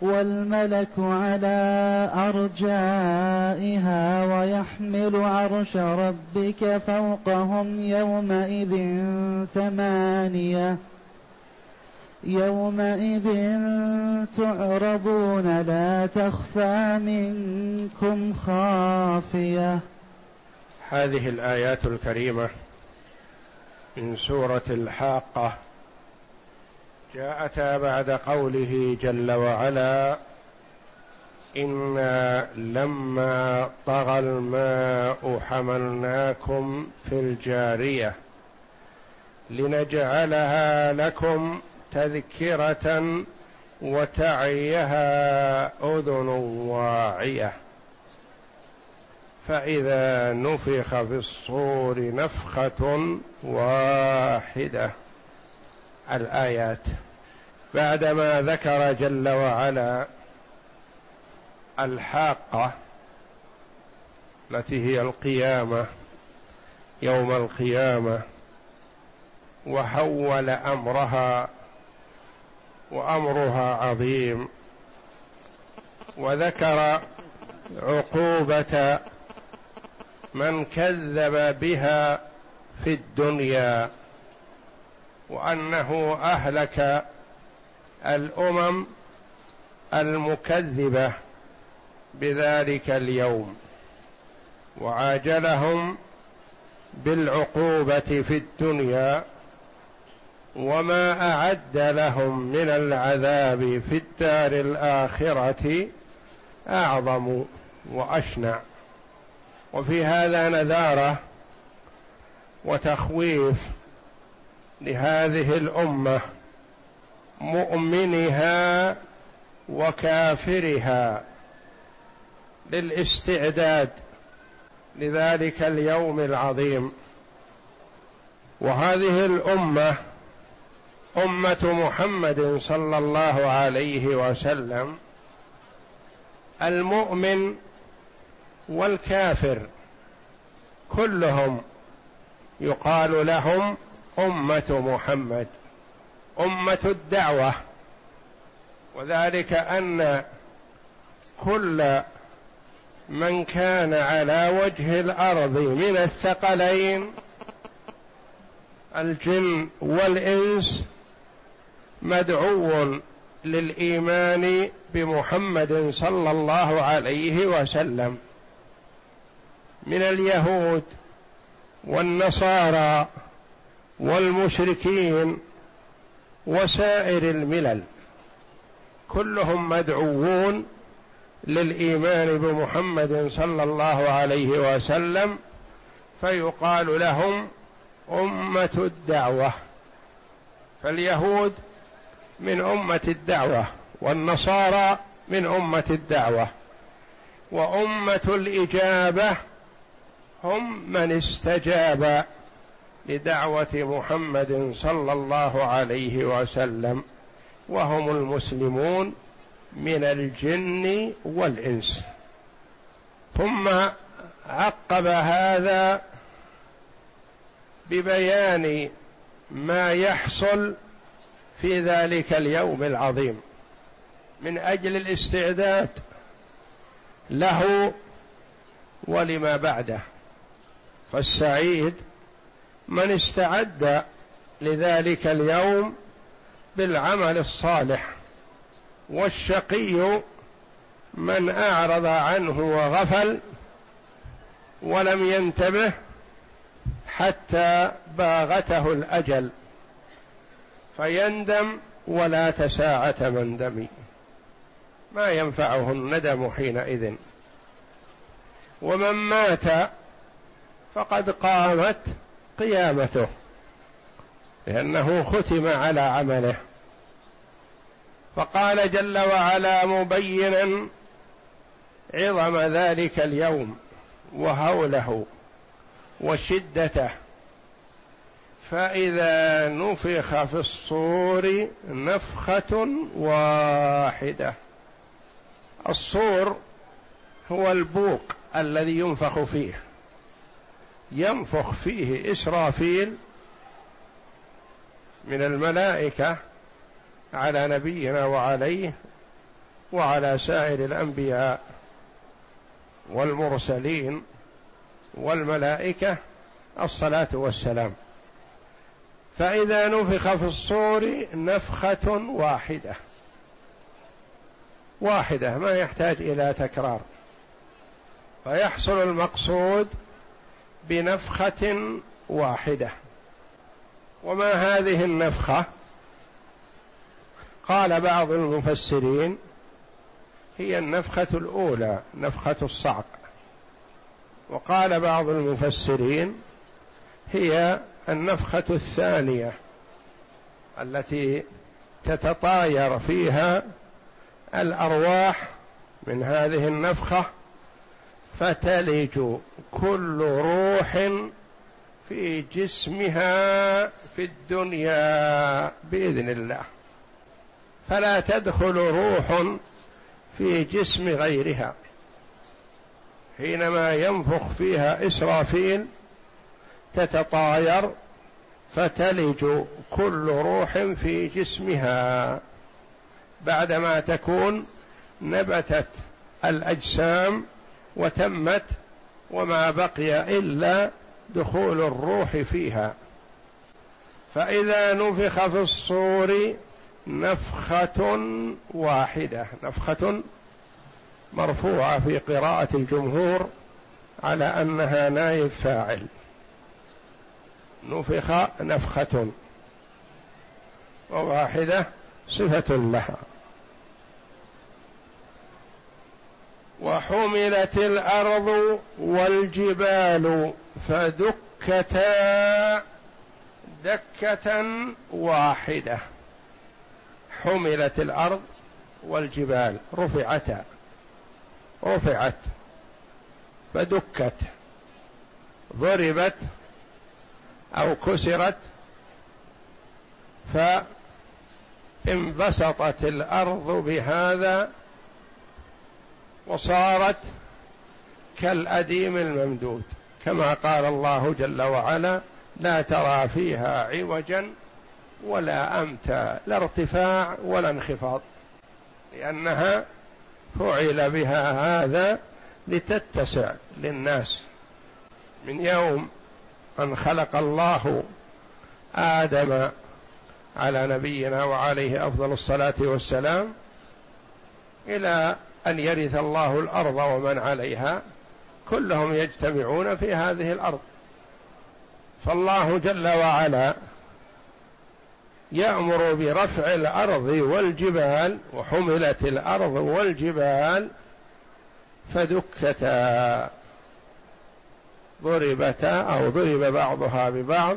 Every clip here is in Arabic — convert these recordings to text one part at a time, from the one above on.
والملك على أرجائها ويحمل عرش ربك فوقهم يومئذ ثمانية. يومئذ تعرضون لا تخفى منكم خافية. هذه الآيات الكريمة من سورة الحاقة. جاءتا بعد قوله جل وعلا أنا لما طغى الماء حملناكم في الجاريه لنجعلها لكم تذكره وتعيها اذن واعيه فاذا نفخ في الصور نفخه واحدة. الآيات. بعدما ذكر جل وعلا الحاقة التي هي القيامة يوم القيامة وحول أمرها وأمرها عظيم وذكر عقوبة من كذب بها في الدنيا وأنه أهلك الأمم المكذبة بذلك اليوم وعاجلهم بالعقوبة في الدنيا وما أعد لهم من العذاب في الدار الآخرة أعظم وأشنع. وفي هذا نذارة وتخويف لهذه الأمة مؤمنها وكافرها للاستعداد لذلك اليوم العظيم. وهذه الأمة أمة محمد صلى الله عليه وسلم المؤمن والكافر كلهم يقال لهم أمة محمد. أمة الدعوة. وذلك أن كل من كان على وجه الأرض من الثقلين الجن والإنس مدعو للإيمان بمحمد صلى الله عليه وسلم. من اليهود والنصارى والمشركين وسائر الملل. كلهم مدعوون للإيمان بمحمد صلى الله عليه وسلم فيقال لهم أمة الدعوة. فاليهود من أمة الدعوة والنصارى من أمة الدعوة. وأمة الإجابة هم من استجاب لدعوة محمد صلى الله عليه وسلم وهم المسلمون من الجن والإنس. ثم عقب هذا ببيان ما يحصل في ذلك اليوم العظيم. من أجل الاستعداد له ولما بعده. فالسعيد من استعد لذلك اليوم بالعمل الصالح والشقي من أعرض عنه وغفل ولم ينتبه حتى باغته الأجل فيندم ولا تساعة مندم ما ينفعه الندم حينئذ. ومن مات فقد قامت قيامته. لأنه ختم على عمله. فقال جل وعلا مبينا عظم ذلك اليوم وهوله وشدته. فإذا نفخ في الصور نفخة واحدة. الصور هو البوق الذي ينفخ فيه. ينفخ فيه إسرافيل من الملائكة على نبينا وعليه وعلى سائر الأنبياء والمرسلين والملائكة الصلاة والسلام. فإذا نفخ في الصور نفخة واحدة. واحدة ما يحتاج إلى تكرار. فيحصل المقصود بنفخة واحدة. وما هذه النفخة؟ قال بعض المفسرين هي النفخة الأولى نفخة الصعق. وقال بعض المفسرين هي النفخة الثانية التي تتطاير فيها الأرواح من هذه النفخة فتلج كل روح في جسمها في الدنيا بإذن الله. فلا تدخل روح في جسم غيرها. حينما ينفخ فيها إسرافيل تتطاير فتلج كل روح في جسمها. بعدما تكون نبتت الأجسام وتمت وما بقي إلا دخول الروح فيها. فإذا نفخ في الصور نفخة واحدة نفخة مرفوعة في قراءة الجمهور على أنها نائب فاعل نفخ نفخة وواحده صفة لها. وحملت الأرض والجبال فدكتا دكة واحدة. حملت الأرض والجبال. رفعتا رفعت. فدكت. ضربت أو كسرت. فانبسطت الأرض بهذا وصارت كالأديم الممدود. كما قال الله جل وعلا لا ترى فيها عوجا ولا أمتا لا ارتفاع ولا انخفاض. لأنها فعل بها هذا لتتسع للناس. من يوم أن خلق الله آدم على نبينا وعليه أفضل الصلاة والسلام إلى أن يرث الله الأرض ومن عليها كلهم يجتمعون في هذه الأرض. فالله جل وعلا يأمر برفع الأرض والجبال وحملت الأرض والجبال فدكتا. ضربتا أو ضرب بعضها ببعض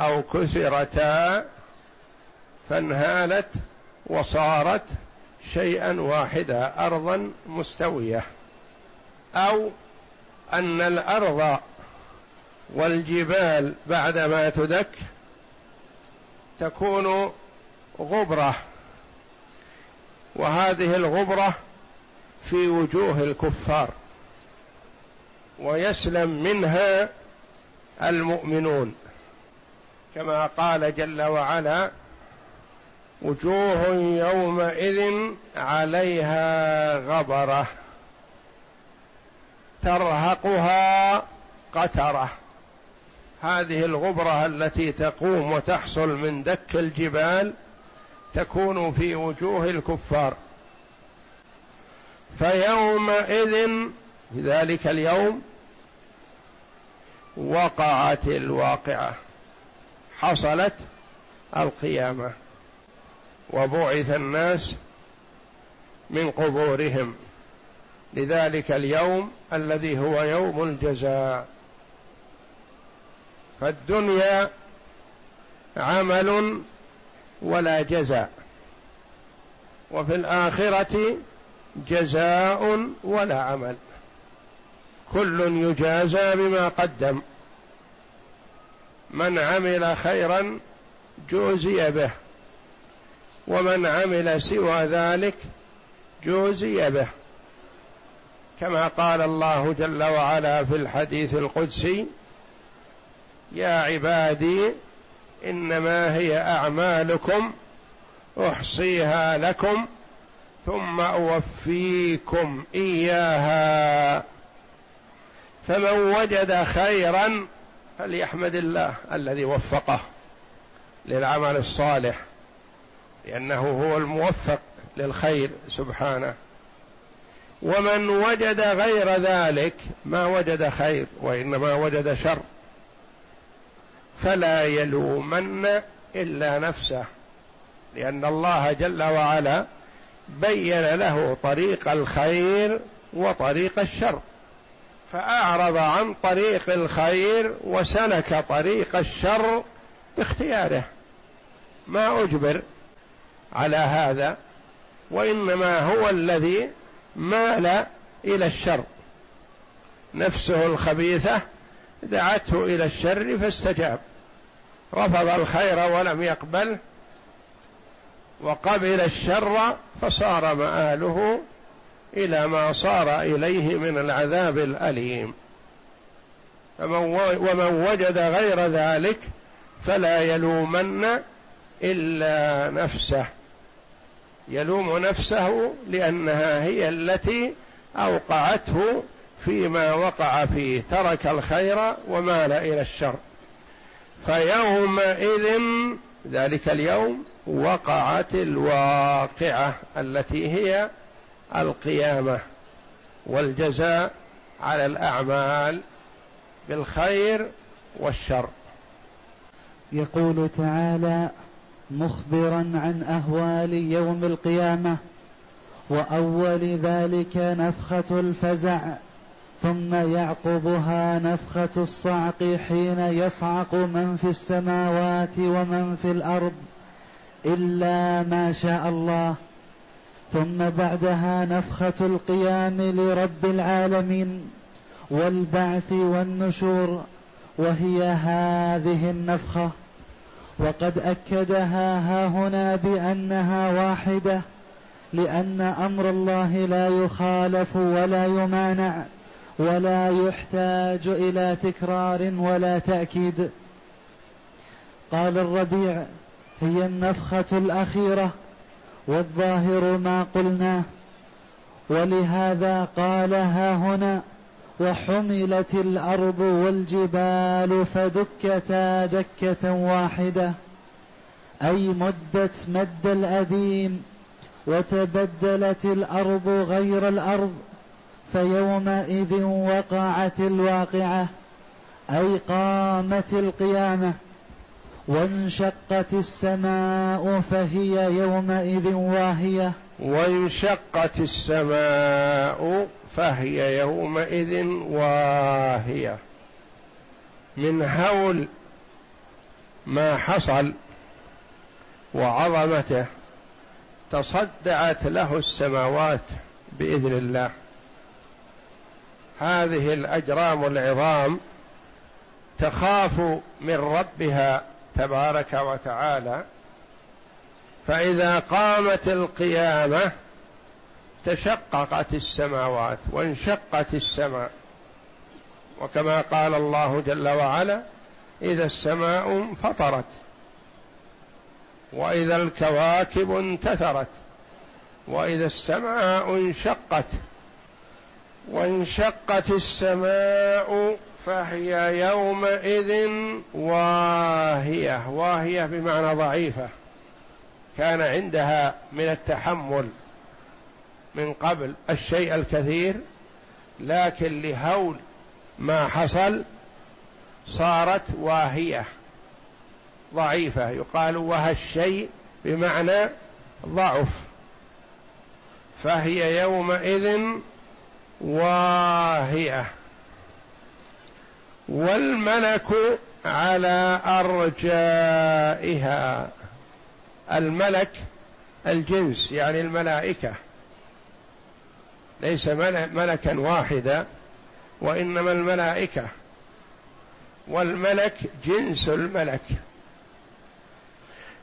أو كسرتا فانهالت وصارت شيئا واحدا ارضا مستوية. أو أن الأرض والجبال بعدما تدك تكون غبرة. وهذه الغبرة في وجوه الكفار. ويسلم منها المؤمنون. كما قال جل وعلا وجوه يومئذ عليها غبرة ترهقها قترة. هذه الغبرة التي تقوم وتحصل من دك الجبال تكون في وجوه الكفار. فيومئذ في ذلك اليوم وقعت الواقعة حصلت القيامة. وبعث الناس من قبورهم. لذلك اليوم الذي هو يوم الجزاء. فالدنيا عمل ولا جزاء. وفي الآخرة جزاء ولا عمل. كل يجازى بما قدم. من عمل خيرا جوزي به. ومن عمل سوى ذلك جوزي به. كما قال الله جل وعلا في الحديث القدسي يا عبادي إنما هي أعمالكم أحصيها لكم ثم أوفيكم إياها. فمن وجد خيرا فليحمد الله الذي وفقه للعمل الصالح. لأنه هو الموفق للخير سبحانه. ومن وجد غير ذلك ما وجد خير وإنما وجد شر. فلا يلومن إلا نفسه لأن الله جل وعلا بين له طريق الخير وطريق الشر. فأعرض عن طريق الخير وسلك طريق الشر باختياره. ما أجبر على هذا وإنما هو الذي مال إلى الشر. نفسه الخبيثة دعته إلى الشر فاستجاب. رفض الخير ولم يقبل وقبل الشر فصار مآله إلى ما صار إليه من العذاب الأليم. ومن وجد غير ذلك فلا يلومن إلا نفسه. يلوم نفسه لأنها هي التي أوقعته فيما وقع فيه ترك الخير ومال إلى الشر. فيومئذ ذلك اليوم وقعت الواقعة التي هي القيامة والجزاء على الأعمال بالخير والشر. يقول تعالى مخبرا عن أهوال يوم القيامة وأول ذلك نفخة الفزع ثم يعقبها نفخة الصعق حين يصعق من في السماوات ومن في الأرض إلا ما شاء الله. ثم بعدها نفخة القيام لرب العالمين والبعث والنشور وهي هذه النفخة. وقد أكدها ها هنا بأنها واحدة لأن أمر الله لا يخالف ولا يمانع ولا يحتاج إلى تكرار ولا تأكيد. قال الربيع هي النفخة الأخيرة والظاهر ما قلناه ولهذا قال ها هنا وحملت الأرض والجبال فدكتا دكة واحدة أي مدت مد الأديم وتبدلت الأرض غير الأرض فيومئذ وقعت الواقعة أي قامت القيامة وانشقت السماء فهي يومئذ واهية. وانشقت السماء فهي يومئذ واهية. من هول ما حصل وعظمته تصدعت له السماوات بإذن الله. هذه الأجرام العظام تخاف من ربها تبارك وتعالى فإذا قامت القيامة تشققت السماوات وانشقت السماء. وكما قال الله جل وعلا إذا السماء انفطرت وإذا الكواكب انتثرت وإذا السماء انشقت. وانشقت السماء فهي يومئذ واهية. واهية بمعنى ضعيفة. كان عندها من التحمل من قبل الشيء الكثير لكن لهول ما حصل صارت واهية ضعيفة. يقال وهى الشيء بمعنى ضعف. فهي يومئذ واهية. والملك على أرجائها. الملك الجنس يعني الملائكة. ليس ملكا واحدا وإنما الملائكة. والملك جنس الملك.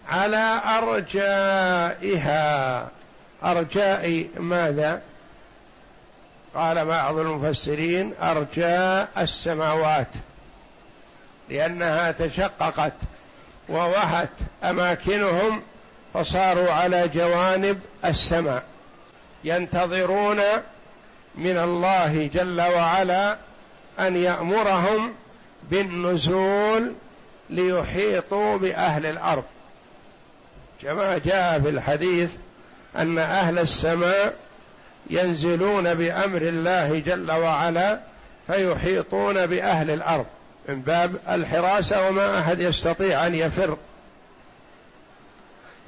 على أرجائها. أرجاء ماذا؟ قال بعض المفسرين أرجاء السماوات لأنها تشققت ووهت أماكنهم فصاروا على جوانب السماء ينتظرون من الله جل وعلا أن يأمرهم بالنزول ليحيطوا بأهل الأرض. كما جاء في الحديث أن أهل السماء ينزلون بأمر الله جل وعلا فيحيطون بأهل الأرض من باب الحراسة وما أحد يستطيع أن يفر.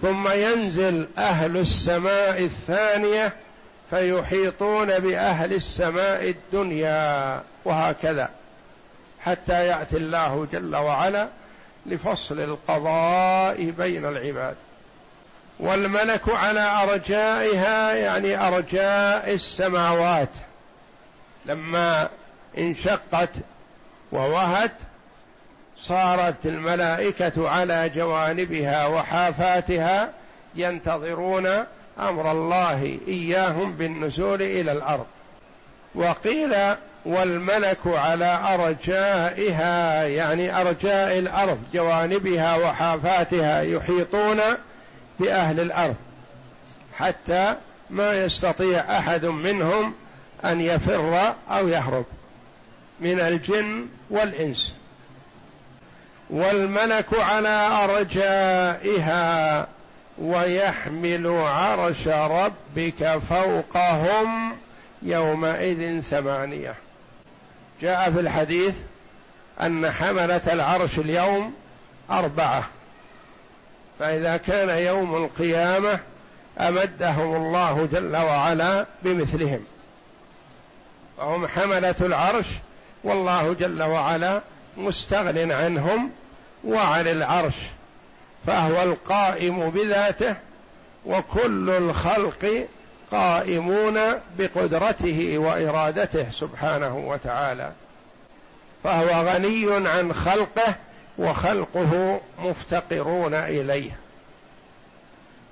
ثم ينزل أهل السماء الثانية فيحيطون بأهل السماء الدنيا وهكذا. حتى يأتي الله جل وعلا لفصل القضاء بين العباد. والملك على أرجائها يعني أرجاء السماوات. لما انشقت ووهت صارت الملائكة على جوانبها وحافاتها ينتظرون أمر الله إياهم بالنزول إلى الأرض. وقيل والملك على أرجائها يعني أرجاء الأرض جوانبها وحافاتها يحيطون بأهل الأرض حتى ما يستطيع أحد منهم أن يفر أو يهرب من الجن والإنس. والملك على أرجائها ويحمل عرش ربك فوقهم يومئذ ثمانية. جاء في الحديث أن حملة العرش اليوم أربعة. فإذا كان يوم القيامة أمدهم الله جل وعلا بمثلهم. فهم حملة العرش والله جل وعلا مستغن عنهم وعن العرش فهو القائم بذاته وكل الخلق قائمون بقدرته وإرادته سبحانه وتعالى. فهو غني عن خلقه وخلقه مفتقرون إليه.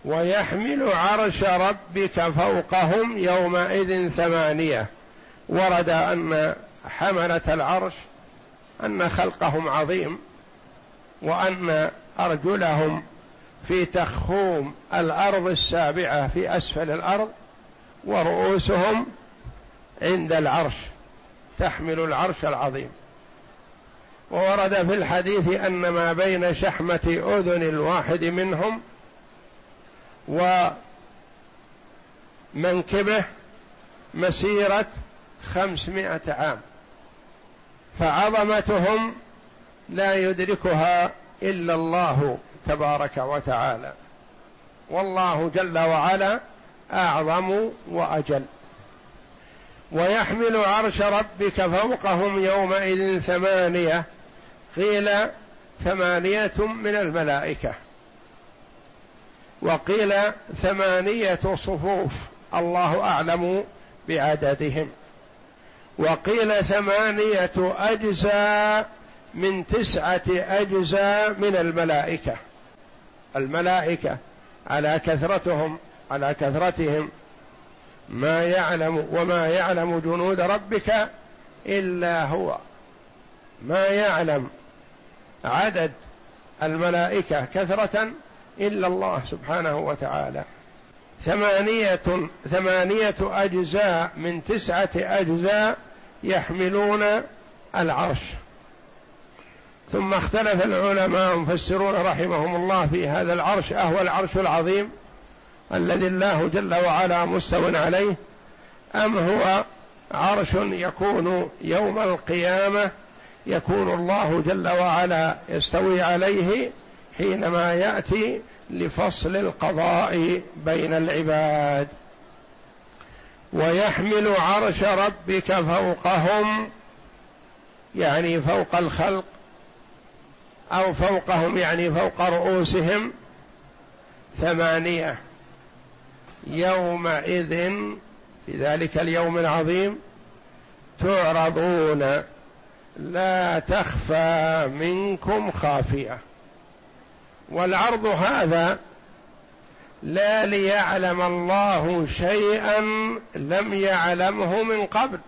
ويحمل عرش ربك فوقهم يومئذ ثمانية. ورد أن حملة العرش أن خلقهم عظيم وأن أرجلهم في تخوم الأرض السابعة في أسفل الأرض ورؤوسهم عند العرش تحمل العرش العظيم. وورد في الحديث أن ما بين شحمة أذن الواحد منهم ومنكبه مسيرة خمسمائة عام. فعظمتهم لا يدركها إلا الله تبارك وتعالى. والله جل وعلا أعظم وأجل. ويحمل عرش ربك فوقهم يومئذ ثمانية قيل ثمانية من الملائكة. وقيل ثمانية صفوف الله أعلم بعددهم. وقيل ثمانية أجزاء من تسعة أجزاء من الملائكة. الملائكة على كثرتهم على كثرتهم. ما يعلم وما يعلم جنود ربك إلا هو. ما يعلم عدد الملائكة كثرة إلا الله سبحانه وتعالى. ثمانيه ثمانية أجزاء من تسعة أجزاء يحملون العرش. ثم اختلف العلماء المفسرون رحمهم الله في هذا العرش أهو العرش العظيم الذي الله جل وعلا مستو عليه أم هو عرش يكون يوم القيامة يكون الله جل وعلا يستوي عليه حينما يأتي لفصل القضاء بين العباد. ويحمل عرش ربك فوقهم يعني فوق الخلق أو فوقهم يعني فوق رؤوسهم ثمانية. يومئذ في ذلك اليوم العظيم تعرضون لا تخفى منكم خافية. والعرض هذا لا ليعلم الله شيئا لم يعلمه من قبل.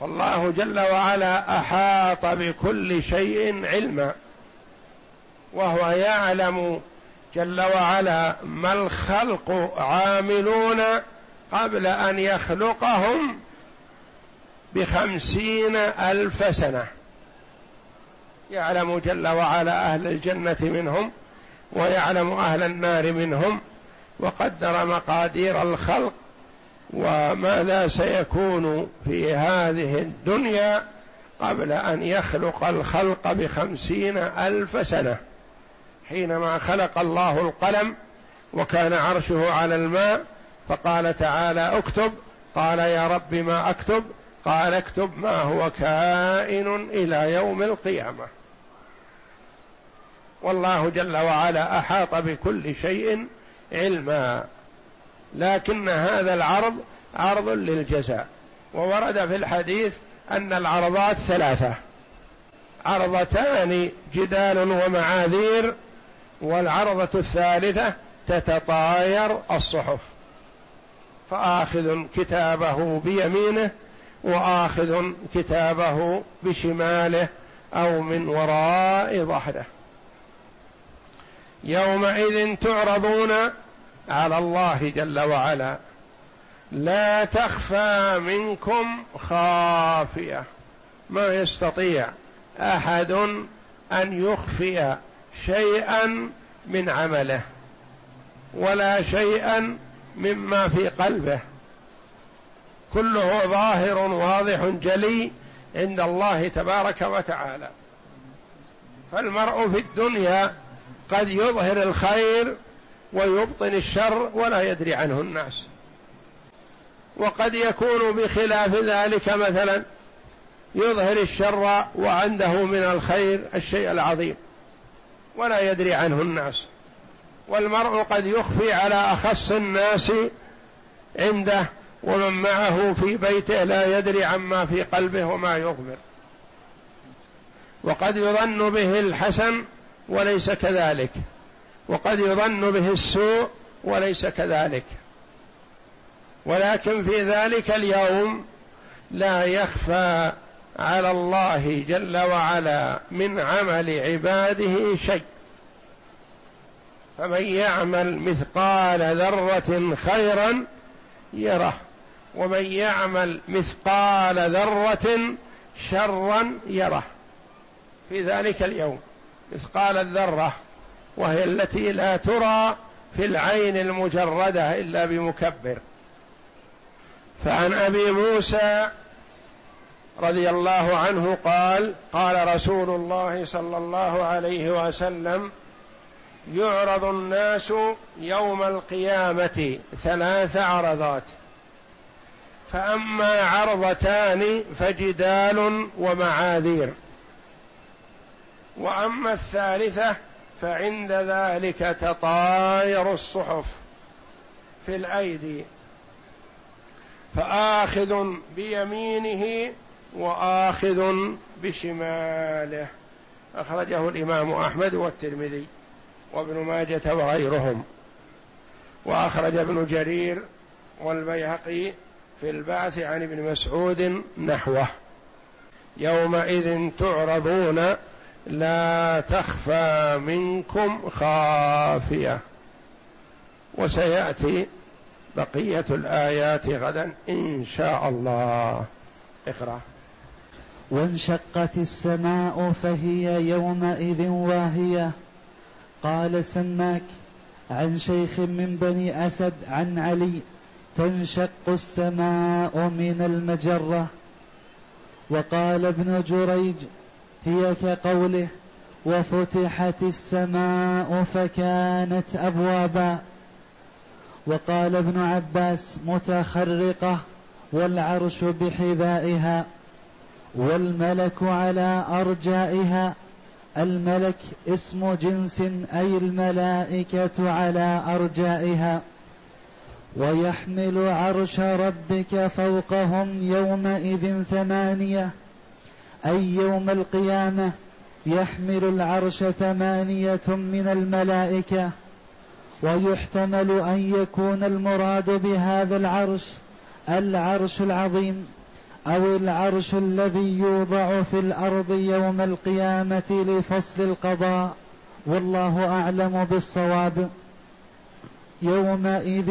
فالله جل وعلا أحاط بكل شيء علما وهو يعلم جل وعلا ما الخلق عاملون قبل أن يخلقهم بخمسين ألف سنة. يعلم جل وعلا أهل الجنة منهم ويعلم أهل النار منهم وقدر مقادير الخلق وماذا سيكون في هذه الدنيا قبل أن يخلق الخلق بخمسين ألف سنة. حينما خلق الله القلم وكان عرشه على الماء فقال تعالى اكتب. قال يا رب ما أكتب؟ قال اكتب ما هو كائن إلى يوم القيامة. والله جل وعلا أحاط بكل شيء علما. لكن هذا العرض عرض للجزاء. وورد في الحديث أن العرضات ثلاثة. عرضتان جدال ومعاذير والعرضة الثالثة تتطاير الصحف. فآخذ كتابه بيمينه وآخذ كتابه بشماله أو من وراء ظهره. يومئذ تعرضون على الله جل وعلا. لا تخفى منكم خافية. ما يستطيع أحد أن يخفي شيئا من عمله ولا شيئا مما في قلبه. كله ظاهر واضح جلي عند الله تبارك وتعالى. فالمرء في الدنيا قد يظهر الخير ويبطن الشر ولا يدري عنه الناس. وقد يكون بخلاف ذلك مثلا يظهر الشر وعنده من الخير الشيء العظيم ولا يدري عنه الناس. والمرء قد يخفي على أخص الناس عنده ومن معه في بيته لا يدري عما في قلبه وما يضمر وقد يظن به الحسن وليس كذلك. وقد يظن به السوء وليس كذلك. ولكن في ذلك اليوم لا يخفى على الله جل وعلا من عمل عباده شيء. فمن يعمل مثقال ذرة خيرا يره. ومن يعمل مثقال ذرة شرا يره. في ذلك اليوم. مثقال الذرة وهي التي لا ترى في العين المجردة إلا بمكبر. فعن أبي موسى رضي الله عنه قال قال رسول الله صلى الله عليه وسلم يعرض الناس يوم القيامة ثلاث عرضات فأما عرضتان فجدال ومعاذير. وأما الثالثة فعند ذلك تطاير الصحف في الأيدي فآخذ بيمينه وآخذ بشماله. أخرجه الإمام أحمد والترمذي وابن ماجة وغيرهم. وأخرج ابن جرير والبيهقي في البعث عن ابن مسعود نحوه. يومئذ تعرضون لا تخفى منكم خافية. وسيأتي بقية الآيات غدا إن شاء الله. اقرأ. وانشقت السماء فهي يومئذ واهية. قال سماك عن شيخ من بني أسد عن علي تنشق السماء من المجرة. وقال ابن جريج هي كقوله وفتحت السماء فكانت أبوابا. وقال ابن عباس متخرقة والعرش بحذائها والملك على أرجائها. الملك اسم جنس أي الملائكة على أرجائها. ويحمل عرش ربك فوقهم يومئذ ثمانية أي يوم القيامة يحمل العرش ثمانية من الملائكة ويحتمل أن يكون المراد بهذا العرش العرش العظيم أو العرش الذي يوضع في الأرض يوم القيامة لفصل القضاء. والله أعلم بالصواب. يومئذ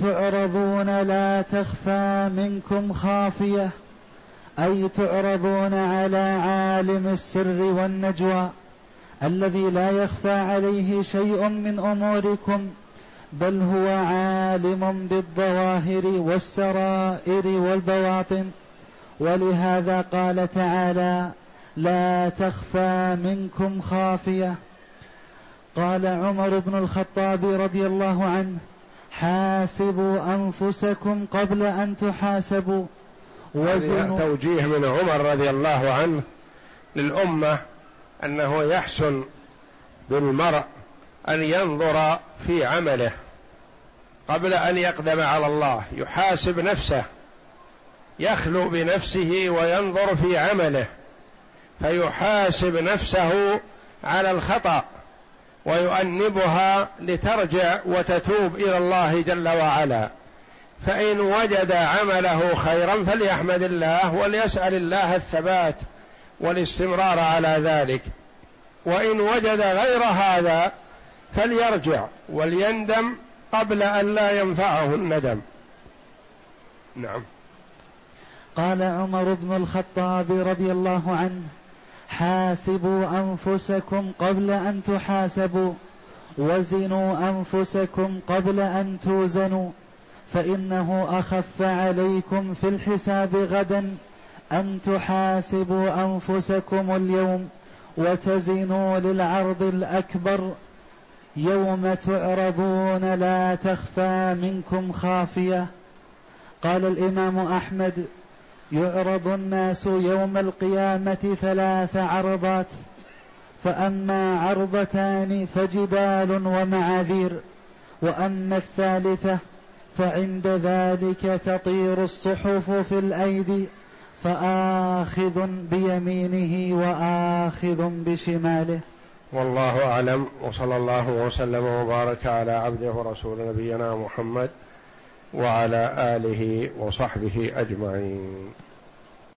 تعرضون لا تخفى منكم خافية. أي تعرضون على عالم السر والنجوى الذي لا يخفى عليه شيء من أموركم بل هو عالم بالظواهر والسرائر والبواطن. ولهذا قال تعالى لا تخفى منكم خافية. قال عمر بن الخطاب رضي الله عنه حاسبوا أنفسكم قبل أن تحاسبوا. وزنوا توجيه من عمر رضي الله عنه للأمة أنه يحسن بالمرء أن ينظر في عمله قبل أن يقدم على الله يحاسب نفسه يخلو بنفسه وينظر في عمله فيحاسب نفسه على الخطأ ويؤنبها لترجع وتتوب إلى الله جل وعلا. فإن وجد عمله خيرا فليحمد الله وليسأل الله الثبات والاستمرار على ذلك. وإن وجد غير هذا فليرجع وليندم قبل أن لا ينفعه الندم. نعم. قال عمر بن الخطاب رضي الله عنه حاسبوا أنفسكم قبل أن تحاسبوا وزنوا أنفسكم قبل أن توزنوا. فإنه أخف عليكم في الحساب غدا أن تحاسبوا أنفسكم اليوم وتزنوا للعرض الأكبر يوم تعرضون لا تخفى منكم خافية. قال الإمام أحمد يعرض الناس يوم القيامة ثلاث عرضات فأما عرضتان فجبال ومعاذير وأما الثالثة فعند ذلك تطير الصحف في الأيدي فآخذ بيمينه وآخذ بشماله. والله أعلم وصلى الله وسلم وبارك على عبده ورسول نبينا محمد وعلى آله وصحبه أجمعين.